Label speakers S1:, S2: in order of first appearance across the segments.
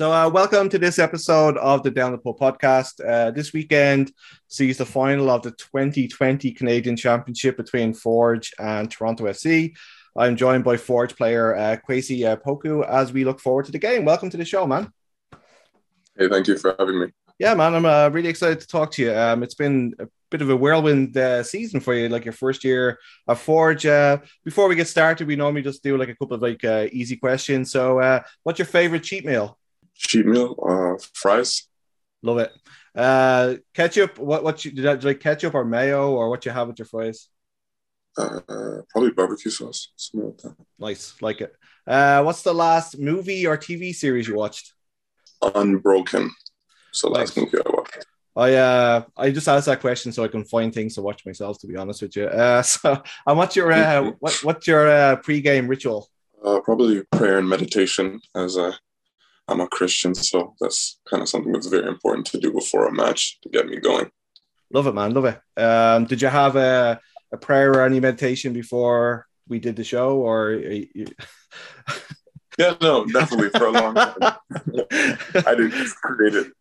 S1: So, uh, welcome to this episode of the Down the Pub podcast. Uh, this weekend sees the final of the 2020 Canadian Championship between Forge and Toronto FC. I'm joined by Forge player uh, Kwasi uh, Poku as we look forward to the game. Welcome to the show, man.
S2: Hey, thank you for having me.
S1: Yeah, man, I'm uh, really excited to talk to you. Um, it's been a bit of a whirlwind uh, season for you, like your first year of Forge. Uh, before we get started, we normally just do like a couple of like uh, easy questions. So, uh, what's your favorite cheat meal?
S2: cheat meal, uh, fries.
S1: Love it. Uh, ketchup. What what you did? I, like ketchup or mayo or what you have with your fries?
S2: Uh, probably barbecue sauce. Something like that.
S1: Nice, like it. Uh, what's the last movie or TV series you watched?
S2: Unbroken. So last nice. movie I watched.
S1: I uh I just asked that question so I can find things to watch myself. To be honest with you, uh, so and what's your uh, what what's your uh, pre-game ritual?
S2: Uh, probably prayer and meditation as a I'm a Christian, so that's kind of something that's very important to do before a match to get me going.
S1: Love it, man. Love it. Um, did you have a, a prayer or any meditation before we did the show, or?
S2: Yeah, no, definitely for a long time. I didn't just create it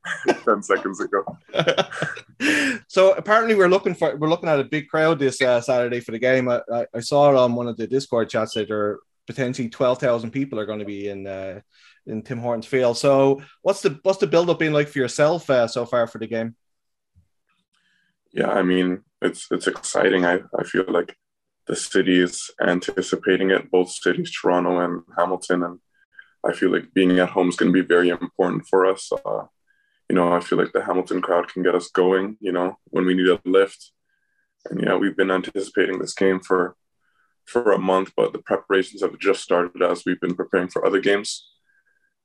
S2: ten seconds ago.
S1: so apparently, we're looking for we're looking at a big crowd this uh, Saturday for the game. I, I, I, saw it on one of the Discord chats that there are potentially twelve thousand people are going to be in. Uh, in Tim Hortons Field. So, what's the what's the build up been like for yourself uh, so far for the game?
S2: Yeah, I mean, it's it's exciting. I I feel like the city is anticipating it, both cities, Toronto and Hamilton, and I feel like being at home is going to be very important for us. Uh, you know, I feel like the Hamilton crowd can get us going. You know, when we need a lift, and yeah, we've been anticipating this game for for a month, but the preparations have just started as we've been preparing for other games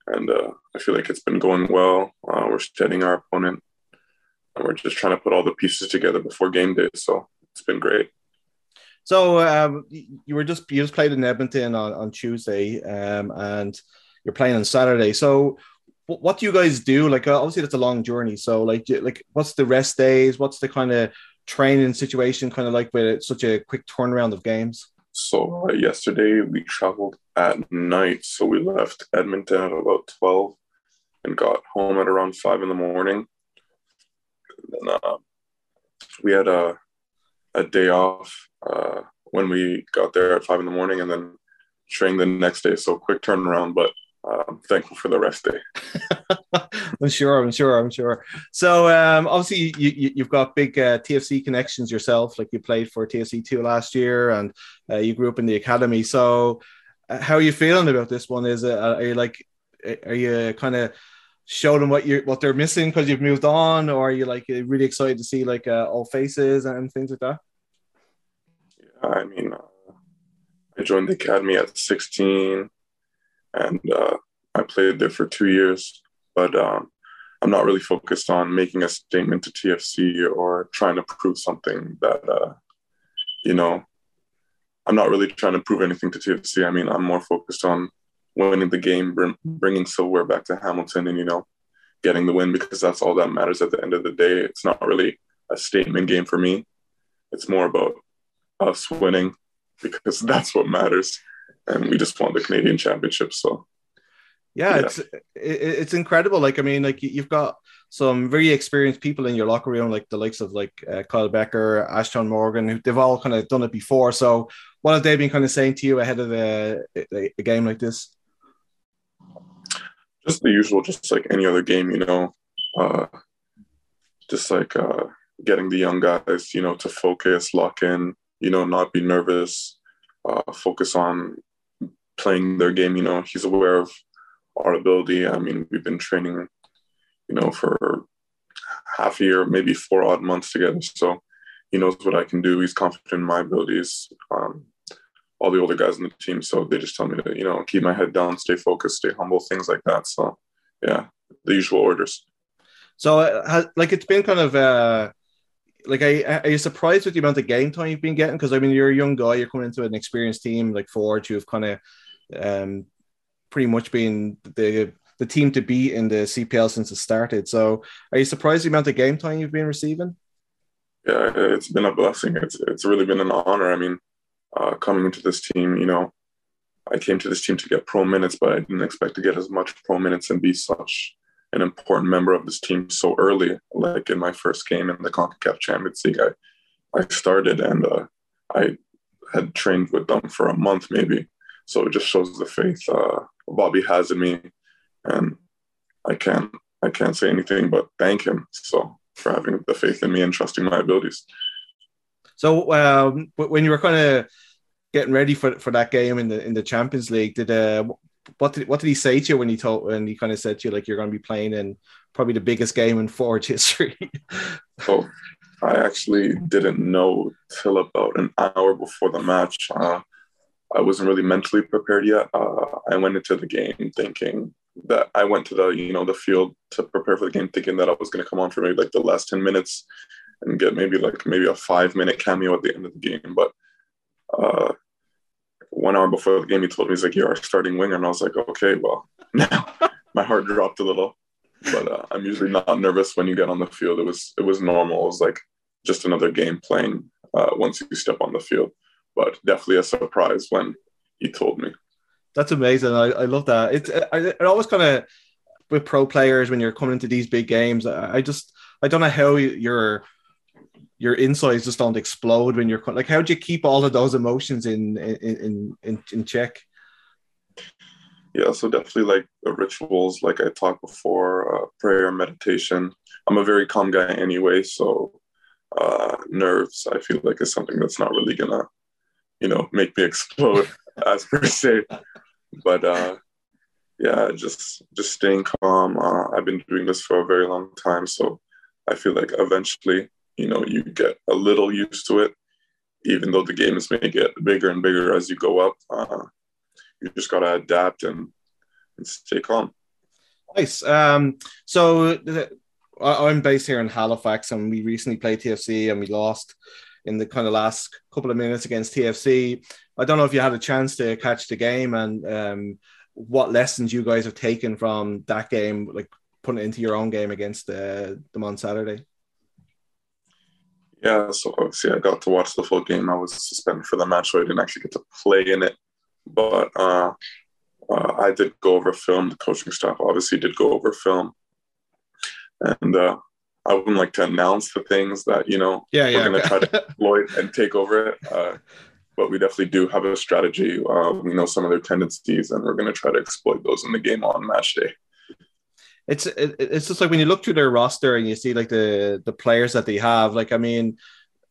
S2: and uh, I feel like it's been going well. Uh, we're studying our opponent, we're just trying to put all the pieces together before game day. So it's been great.
S1: So um, you were just you just played in Edmonton on, on Tuesday, um, and you're playing on Saturday. So what do you guys do? Like obviously that's a long journey. So like like what's the rest days? What's the kind of training situation kind of like with such a quick turnaround of games?
S2: So uh, yesterday we traveled at night. So we left Edmonton at about 12 and got home at around 5 in the morning. And uh, we had a, a day off uh, when we got there at 5 in the morning and then trained the next day. So quick turnaround, but uh, I'm thankful for the rest day.
S1: I'm sure. I'm sure. I'm sure. So um, obviously you, you have got big uh, TFC connections yourself. Like you played for TFC two last year, and uh, you grew up in the academy. So uh, how are you feeling about this one? Is it are you like are you kind of show them what you're, what they're missing because you've moved on, or are you like really excited to see like uh, all faces and things like that?
S2: Yeah, I mean, uh, I joined the academy at 16 and uh, I played there for two years. But um, I'm not really focused on making a statement to TFC or trying to prove something that, uh, you know, I'm not really trying to prove anything to TFC. I mean, I'm more focused on winning the game, bringing silverware back to Hamilton, and you know, getting the win because that's all that matters at the end of the day. It's not really a statement game for me. It's more about us winning because that's what matters and we just won the Canadian Championship. So
S1: yeah, yeah, it's it's incredible. Like I mean, like you've got some very experienced people in your locker room, like the likes of like uh, Kyle Bekker, Ashton Morgan, who they've all kind of done it before. So what have they been kind of saying to you ahead of a, a, a game like this?
S2: Just the usual, just like any other game, you know. Uh, just like uh, getting the young guys, you know, to focus, lock in, you know, not be nervous, uh, focus on playing their game. You know, he's aware of our ability. I mean, we've been training, you know, for half a year, maybe four odd months together. So he knows what I can do. He's confident in my abilities. Um, all the older guys in the team, so they just tell me to, you know, keep my head down, stay focused, stay humble, things like that. So, yeah, the usual orders.
S1: So, uh, has, like, it's been kind of uh, like, are, are you surprised with the amount of game time you've been getting? Because I mean, you're a young guy, you're coming into an experienced team like Forge, you've kind of um, pretty much been the the team to beat in the CPL since it started. So, are you surprised the amount of game time you've been receiving?
S2: Yeah, it's been a blessing. It's it's really been an honor. I mean, uh, coming into this team, you know, I came to this team to get pro minutes, but I didn't expect to get as much pro minutes and be such an important member of this team so early. Like in my first game in the CONCACAF Champions League, I, I started and uh, I had trained with them for a month maybe. So it just shows the faith uh, Bobby has in me, and I can't I can't say anything but thank him. So for having the faith in me and trusting my abilities.
S1: So um, when you were kind of getting ready for, for that game in the in the Champions League, did uh, what did what did he say to you when he told when he kind of said to you like you're going to be playing in probably the biggest game in Forge history?
S2: oh, I actually didn't know till about an hour before the match. Uh, I wasn't really mentally prepared yet. Uh, I went into the game thinking that I went to the you know the field to prepare for the game, thinking that I was going to come on for maybe like the last ten minutes and get maybe like maybe a five minute cameo at the end of the game. But uh, one hour before the game, he told me he's like, "You're our starting winger," and I was like, "Okay, well." Now my heart dropped a little, but uh, I'm usually not nervous when you get on the field. It was it was normal. It was like just another game playing uh, once you step on the field, but definitely a surprise when he told me.
S1: That's amazing. I, I love that. It, it, it always kind of with pro players when you're coming into these big games. I, I just I don't know how your your insides just don't explode when you're like. How do you keep all of those emotions in in in in check?
S2: Yeah, so definitely like the rituals, like I talked before, uh, prayer, meditation. I'm a very calm guy anyway, so uh, nerves I feel like is something that's not really gonna, you know, make me explode as per se but uh, yeah, just just staying calm. Uh, I've been doing this for a very long time, so I feel like eventually, you know, you get a little used to it. Even though the games may get bigger and bigger as you go up, uh, you just gotta adapt and, and stay calm.
S1: Nice. Um, so I'm based here in Halifax, and we recently played TFC, and we lost in the kind of last couple of minutes against TFC. I don't know if you had a chance to catch the game and um, what lessons you guys have taken from that game, like putting it into your own game against uh, them on Saturday.
S2: Yeah, so obviously I got to watch the full game. I was suspended for the match, so I didn't actually get to play in it. But uh, uh, I did go over film. The coaching staff obviously did go over film, and uh, I wouldn't like to announce the things that you know
S1: yeah, yeah
S2: we're going to try to exploit and take over it. Uh, but we definitely do have a strategy. Uh, we know some of their tendencies, and we're going to try to exploit those in the game on match day.
S1: It's it, it's just like when you look through their roster and you see like the the players that they have. Like I mean,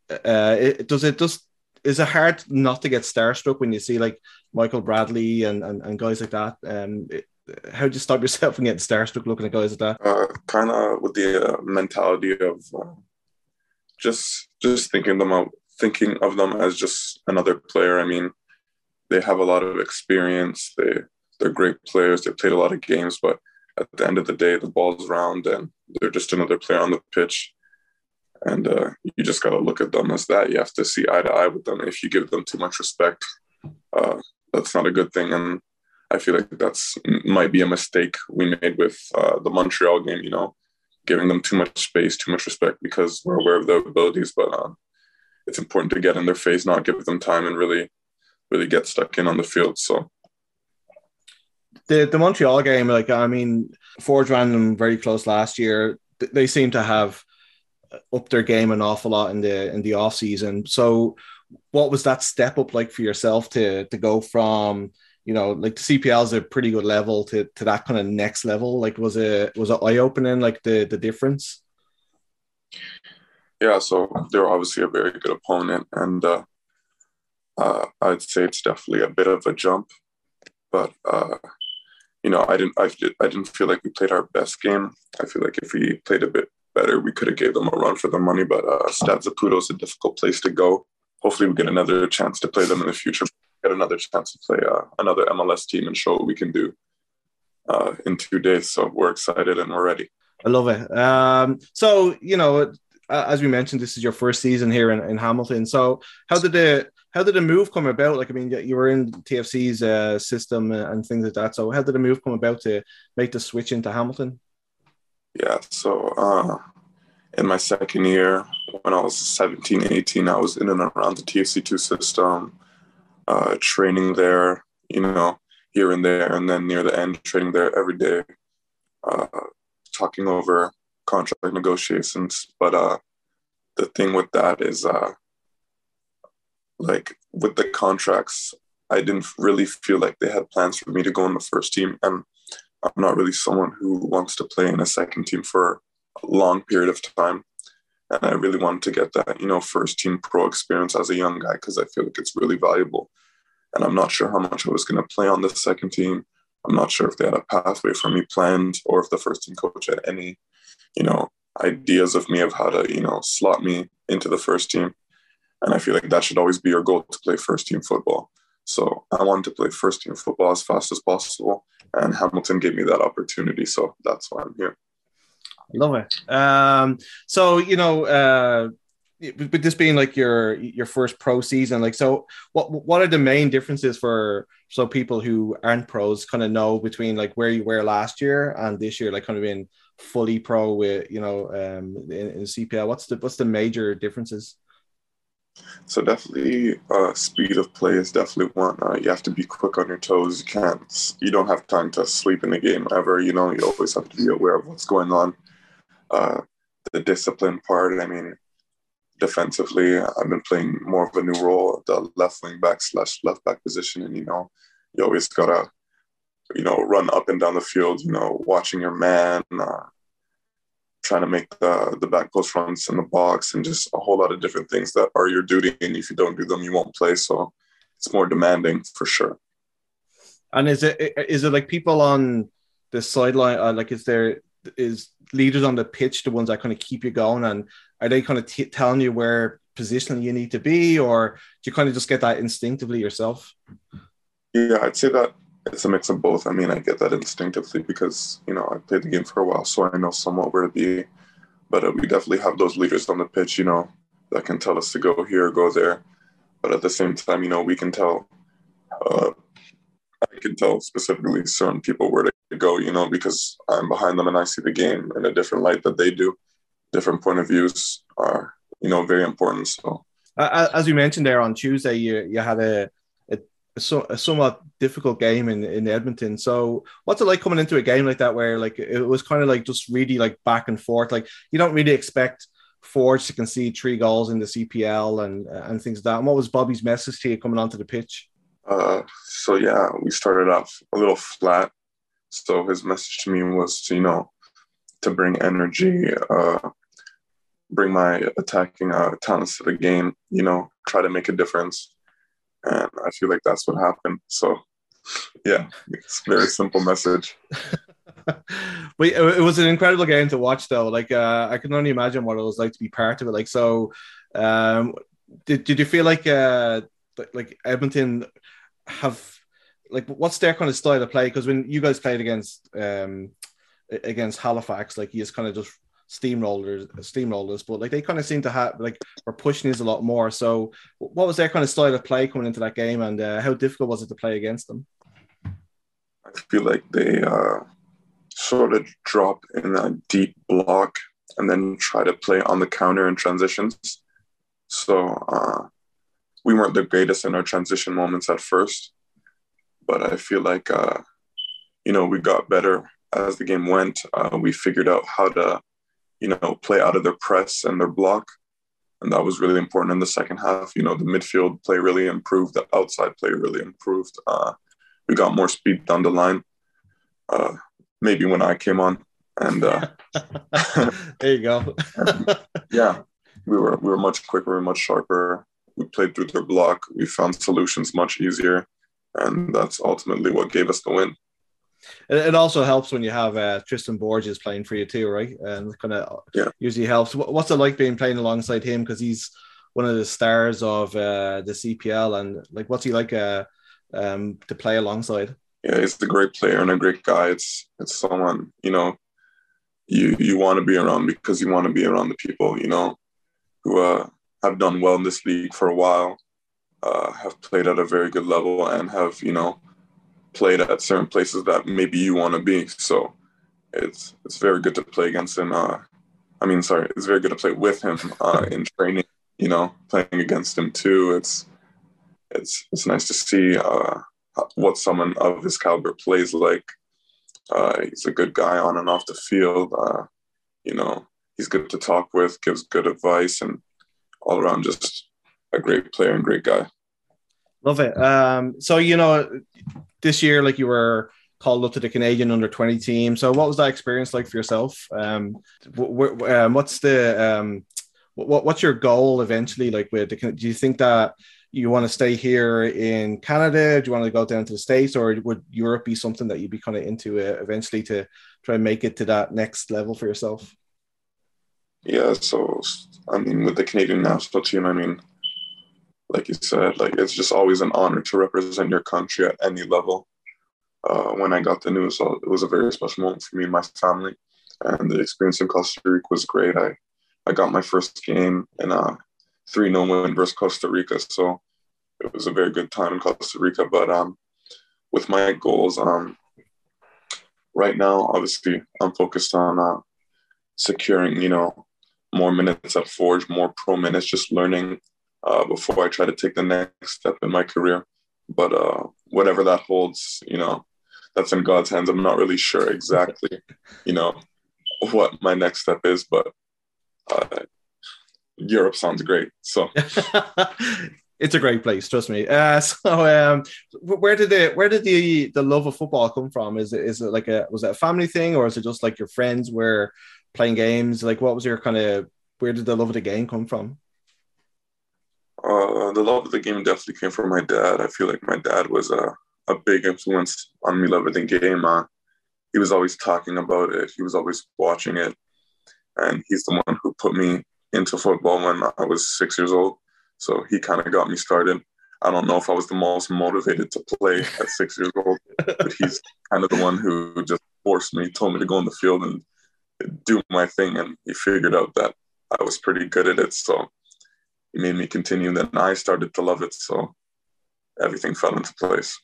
S1: uh, it, does it just is it hard not to get starstruck when you see like Michael Bradley and and, and guys like that? Um, it, how do you stop yourself from getting starstruck looking at guys like that?
S2: Uh, kind of with the uh, mentality of uh, just just thinking them out thinking of them as just another player. I mean, they have a lot of experience. They they're great players. They've played a lot of games, but at the end of the day, the ball's round and they're just another player on the pitch. And uh, you just got to look at them as that. You have to see eye to eye with them. If you give them too much respect, uh, that's not a good thing. And I feel like that's might be a mistake we made with uh, the Montreal game. You know, giving them too much space, too much respect because we're aware of their abilities, but uh, it's important to get in their face, not give them time, and really, really get stuck in on the field. So
S1: the the Montreal game, like I mean, Forge ran them very close last year. They seem to have upped their game an awful lot in the in the off season. So, what was that step up like for yourself to to go from you know like the CPL is a pretty good level to to that kind of next level? Like, was it was it eye opening like the the difference?
S2: yeah, so they're obviously a very good opponent, and uh, uh, I'd say it's definitely a bit of a jump, but uh, you know, I didn't I, I didn't feel like we played our best game. I feel like if we played a bit better, we could have gave them a run for their money. But uh, Stade Saputo is a difficult place to go. Hopefully, we get another chance to play them in the future. Get another chance to play uh, another MLS team and show what we can do uh, in two days. So we're excited and we're ready.
S1: I love it. Um, so you know, as we mentioned, this is your first season here in, in Hamilton. So how did the how did the move come about? Like, I mean, you were in TFC's uh, system and things like that. So how did the move come about to make the switch into Hamilton?
S2: Yeah. So uh, in my second year, when I was 17, 18, I was in and around the TFC2 system, uh, training there, you know, here and there, and then near the end, training there every day, uh, talking over contract negotiations. But uh, the thing with that is, uh, like with the contracts, I didn't really feel like they had plans for me to go in the first team, and I'm not really someone who wants to play in a second team for a long period of time. And I really wanted to get that, you know, first team pro experience as a young guy because I feel like it's really valuable. And I'm not sure how much I was going to play on the second team. I'm not sure if they had a pathway for me planned or if the first team coach had any you know, ideas of me of how to, you know, slot me into the first team. And I feel like that should always be your goal to play first team football. So I wanted to play first team football as fast as possible. And Hamilton gave me that opportunity. So that's why I'm here.
S1: Love it. Um, so, you know, uh, with this being like your your first pro season, like so, what what are the main differences for so people who aren't pros kind of know between like where you were last year and this year, like kind of being fully pro with you know um, in, in CPL? What's the what's the major differences?
S2: So definitely, uh, speed of play is definitely one. Uh, you have to be quick on your toes. You can't. You don't have time to sleep in the game ever. You know, you always have to be aware of what's going on. Uh, the discipline part. I mean, defensively, I've been playing more of a new role, the left wing back slash left back position, and you know, you always gotta you know, run up and down the field, you know, watching your man, uh, trying to make the the back post runs in the box, and just a whole lot of different things that are your duty. And if you don't do them, you won't play. So it's more demanding for sure.
S1: And is it is it like people on the sideline? Uh, like, is there is leaders on the pitch the ones that kind of keep you going, and are they kind of t- telling you where positionally you need to be, or do you kind of just get that instinctively yourself?
S2: Yeah, I'd say that it's a mix of both. I mean, I get that instinctively because you know I played the game for a while, so I know somewhat where to be. But uh, we definitely have those leaders on the pitch, you know, that can tell us to go here, go there. But at the same time, you know, we can tell. Uh, I can tell specifically certain people where to go, you know, because I'm behind them and I see the game in a different light that they do. Different point of views are, you know, very important. So,
S1: as you mentioned there on Tuesday, you you had a a, a somewhat difficult game in, in Edmonton. So what's it like coming into a game like that where like it was kind of like just really like back and forth? Like you don't really expect Forge to concede three goals in the CPL and and things like that. And what was Bobby's message to you coming onto the pitch?
S2: Uh, so yeah, we started off a little flat. So his message to me was to you know to bring energy, uh, bring my attacking uh, talents to the game. You know, try to make a difference and I feel like that's what happened. So, yeah, it's very simple message.
S1: but it was an incredible game to watch, though. Like, uh, I can only imagine what it was like to be part of it. Like, so, um, did did you feel like uh, like Edmonton have like what's their kind of style of play? Because when you guys played against um against Halifax, like he is kind of just steamrollers steamrollers but like they kind of seem to have like were pushing us a lot more. So what was their kind of style of play coming into that game and uh, how difficult was it to play against them?
S2: I feel like they uh, sort of drop in a deep block and then try to play on the counter in transitions. So uh, we weren't the greatest in our transition moments at first but i feel like uh, you know we got better as the game went. Uh, we figured out how to you know, play out of their press and their block. And that was really important in the second half. You know, the midfield play really improved, the outside play really improved. Uh, we got more speed down the line. Uh, maybe when I came on, and uh,
S1: there you go.
S2: yeah, we were we were much quicker, much sharper. We played through their block. We found solutions much easier, and that's ultimately what gave us the win.
S1: It, also helps when you have uh, Tristan Borges playing for you too, right? And kind of
S2: yeah.
S1: usually helps. What's it like being playing alongside him? Because he's one of the stars of uh, the CPL, and like, what's he like uh, um, to play alongside?
S2: Yeah, he's a great player and a great guy. It's it's someone you know you you want to be around because you want to be around the people you know who uh, have done well in this league for a while, uh, have played at a very good level, and have you know played at certain places that maybe you want to be. So it's it's very good to play against him. Uh, I mean, sorry, it's very good to play with him uh, in training. You know, playing against him too. It's it's it's nice to see uh, what someone of his caliber plays like. Uh, he's a good guy on and off the field. Uh, you know, he's good to talk with, gives good advice, and all around just a great player and great guy.
S1: Love it. Um, so you know, this year, like you were called up to the Canadian under 20 team. So what was that experience like for yourself? Um, um what's the um, what, what's your goal eventually? Like with the, do you think that you want to stay here in Canada? Do you want to go down to the States or would Europe be something that you'd be kind of into uh, eventually to try and make it to that next level for yourself?
S2: Yeah, so I mean, with the Canadian national team, I mean, like you said, like it's just always an honor to represent your country at any level. Uh, when I got the news, uh, it was a very special moment for me and my family, and the experience in Costa Rica was great. I, I got my first game in a three 0 win versus Costa Rica, so it was a very good time in Costa Rica. But um, with my goals, um, right now, obviously, I'm focused on uh, securing, you know, more minutes at Forge, more pro minutes, just learning uh, before I try to take the next step in my career. But uh, whatever that holds, you know, that's in God's hands. I'm not really sure exactly, you know, what my next step is, but uh, Europe sounds great. So
S1: it's a great place, trust me. Uh, so, um, where did the where did the the love of football come from? Is it is it like a was it a family thing, or is it just like your friends were playing games? Like, what was your kind of where did the love of the game come from?
S2: Uh, the love of the game definitely came from my dad. I feel like my dad was a, a big influence on me loving the game. Uh, he was always talking about it. He was always watching it, and he's the one who put me into football when I was six years old. So he kind of got me started. I don't know if I was the most motivated to play at six years old, but he's kind of the one who just forced me, told me to go in the field and do my thing, and he figured out that I was pretty good at it. So he made me continue. And then I started to love it. So everything fell into place.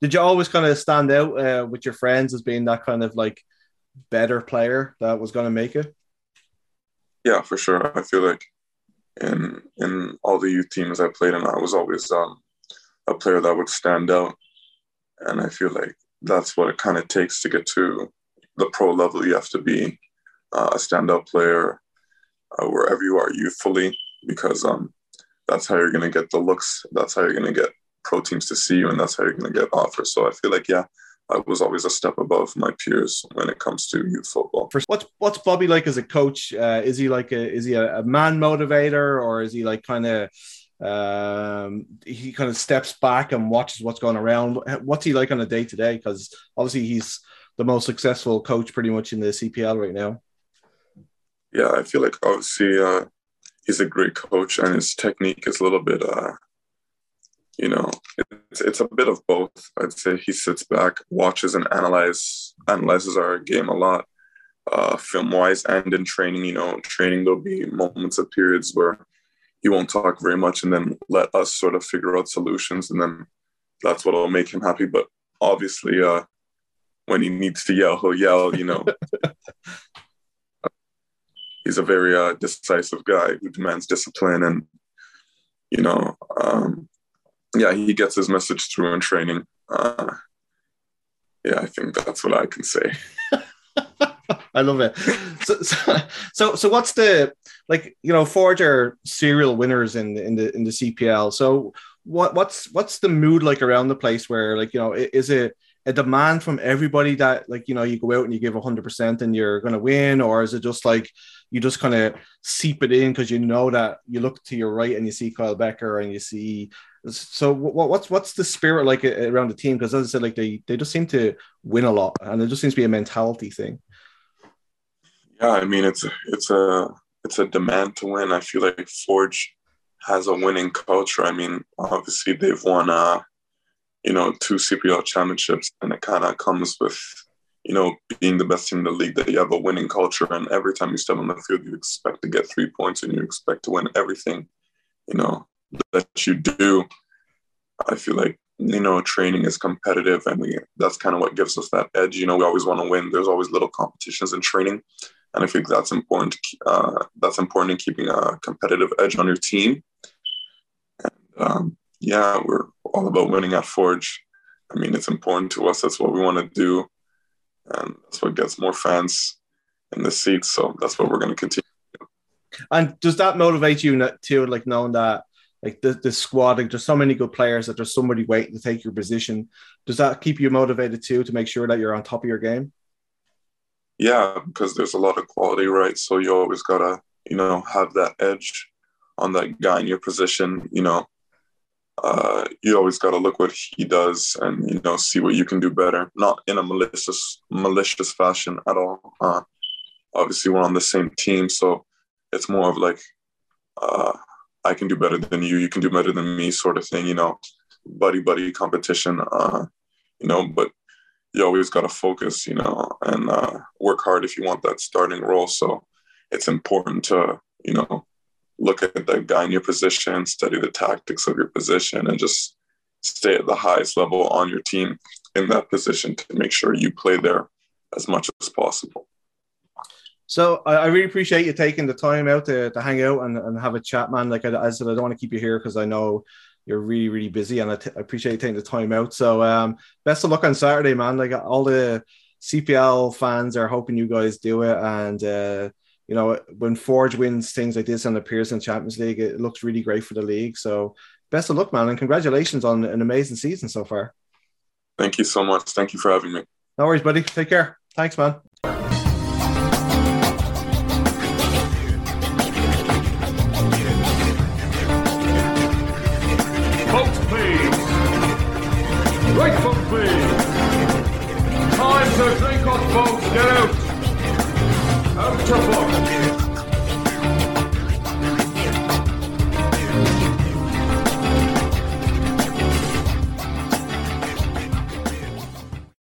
S1: Did you always kind of stand out uh, with your friends as being that kind of like better player that was going to make it?
S2: Yeah, for sure. I feel like in in all the youth teams I played in, I was always um, a player that would stand out, and I feel like that's what it kind of takes to get to the pro level, you have to be uh, a standout player uh, wherever you are youthfully, because um, that's how you're going to get the looks. That's how you're going to get pro teams to see you, and that's how you're going to get offers. So I feel like, yeah, I was always a step above my peers when it comes to youth football.
S1: What's what's Bobby like as a coach? Uh, is he like a is he a, a man motivator, or is he like kind of um, he kind of steps back and watches what's going around? What's he like on a day to day? Because obviously he's the most successful coach pretty much in the CPL right now.
S2: Yeah, I feel like obviously uh, he's a great coach, and his technique is a little bit, uh, you know, it's, it's a bit of both. I'd say he sits back, watches, and analyze analyzes our game a lot, uh, film wise, and in training. You know, training there'll be moments of periods where he won't talk very much, and then let us sort of figure out solutions, and then that's what'll make him happy. But obviously, uh, when he needs to yell, he'll yell, you know. He's a very uh, decisive guy who demands discipline and, you know, um, yeah, he gets his message through in training. Uh, yeah, I think that's what I can say.
S1: I love it. So, so, so, so, what's the like? You know, Forge are serial winners in the in the in the CPL. So, what what's what's the mood like around the place? Where like you know, is it a demand from everybody that like you know you go out and you give 100% and you're going to win or is it just like you just kind of seep it in because you know that you look to your right and you see Kyle Bekker and you see So what, what's what's the spirit like around the team? Because as I said, like they they just seem to win a lot, and it just seems to be a mentality thing.
S2: Yeah, I mean it's it's a it's a demand to win. I feel like Forge has a winning culture. I mean, obviously they've won uh, you know, two CPL championships, and it kind of comes with you know, being the best team in the league, that you have a winning culture, and every time you step on the field, you expect to get three points, and you expect to win everything, you know, that you do. I feel like you know training is competitive, and we that's kind of what gives us that edge. You know, we always want to win. There's always little competitions in training, and I think that's important. Uh, that's important in keeping a competitive edge on your team. And um, yeah, we're all about winning at Forge. I mean, it's important to us. That's what we want to do and that's what gets more fans in the seats. So that's what we're going to continue.
S1: And does that motivate you too, like knowing that like the, the squad, like there's so many good players that there's somebody waiting to take your position. Does that keep you motivated too to make sure that you're on top of your game?
S2: Yeah, because there's a lot of quality, right? So you always gotta, you know, have that edge on that guy in your position, you know, uh, you always got to look what he does and you know see what you can do better. Not in a malicious malicious fashion at all. Uh, obviously we're on the same team so it's more of like uh, i can do better than you you can do better than me sort of thing you know buddy buddy competition uh, you know but you always got to focus you know and uh, work hard if you want that starting role. So it's important to you know look at the guy in your position, study the tactics of your position, and just stay at the highest level on your team in that position to make sure you play there as much as possible.
S1: So I, really appreciate you taking the time out to, to hang out and, and have a chat, man. Like I, I said, I don't want to keep you here because I know you're really, really busy, and I, t- I appreciate you taking the time out. So um, best of luck on Saturday, man. Like all the CPL fans are hoping you guys do it, and uh, you know, when Forge wins things like this and appears in the Champions League, it looks really great for the league. So best of luck, man, and congratulations on an amazing season so far.
S2: Thank you so much. Thank you for having me.
S1: No worries, buddy. Take care. Thanks, man.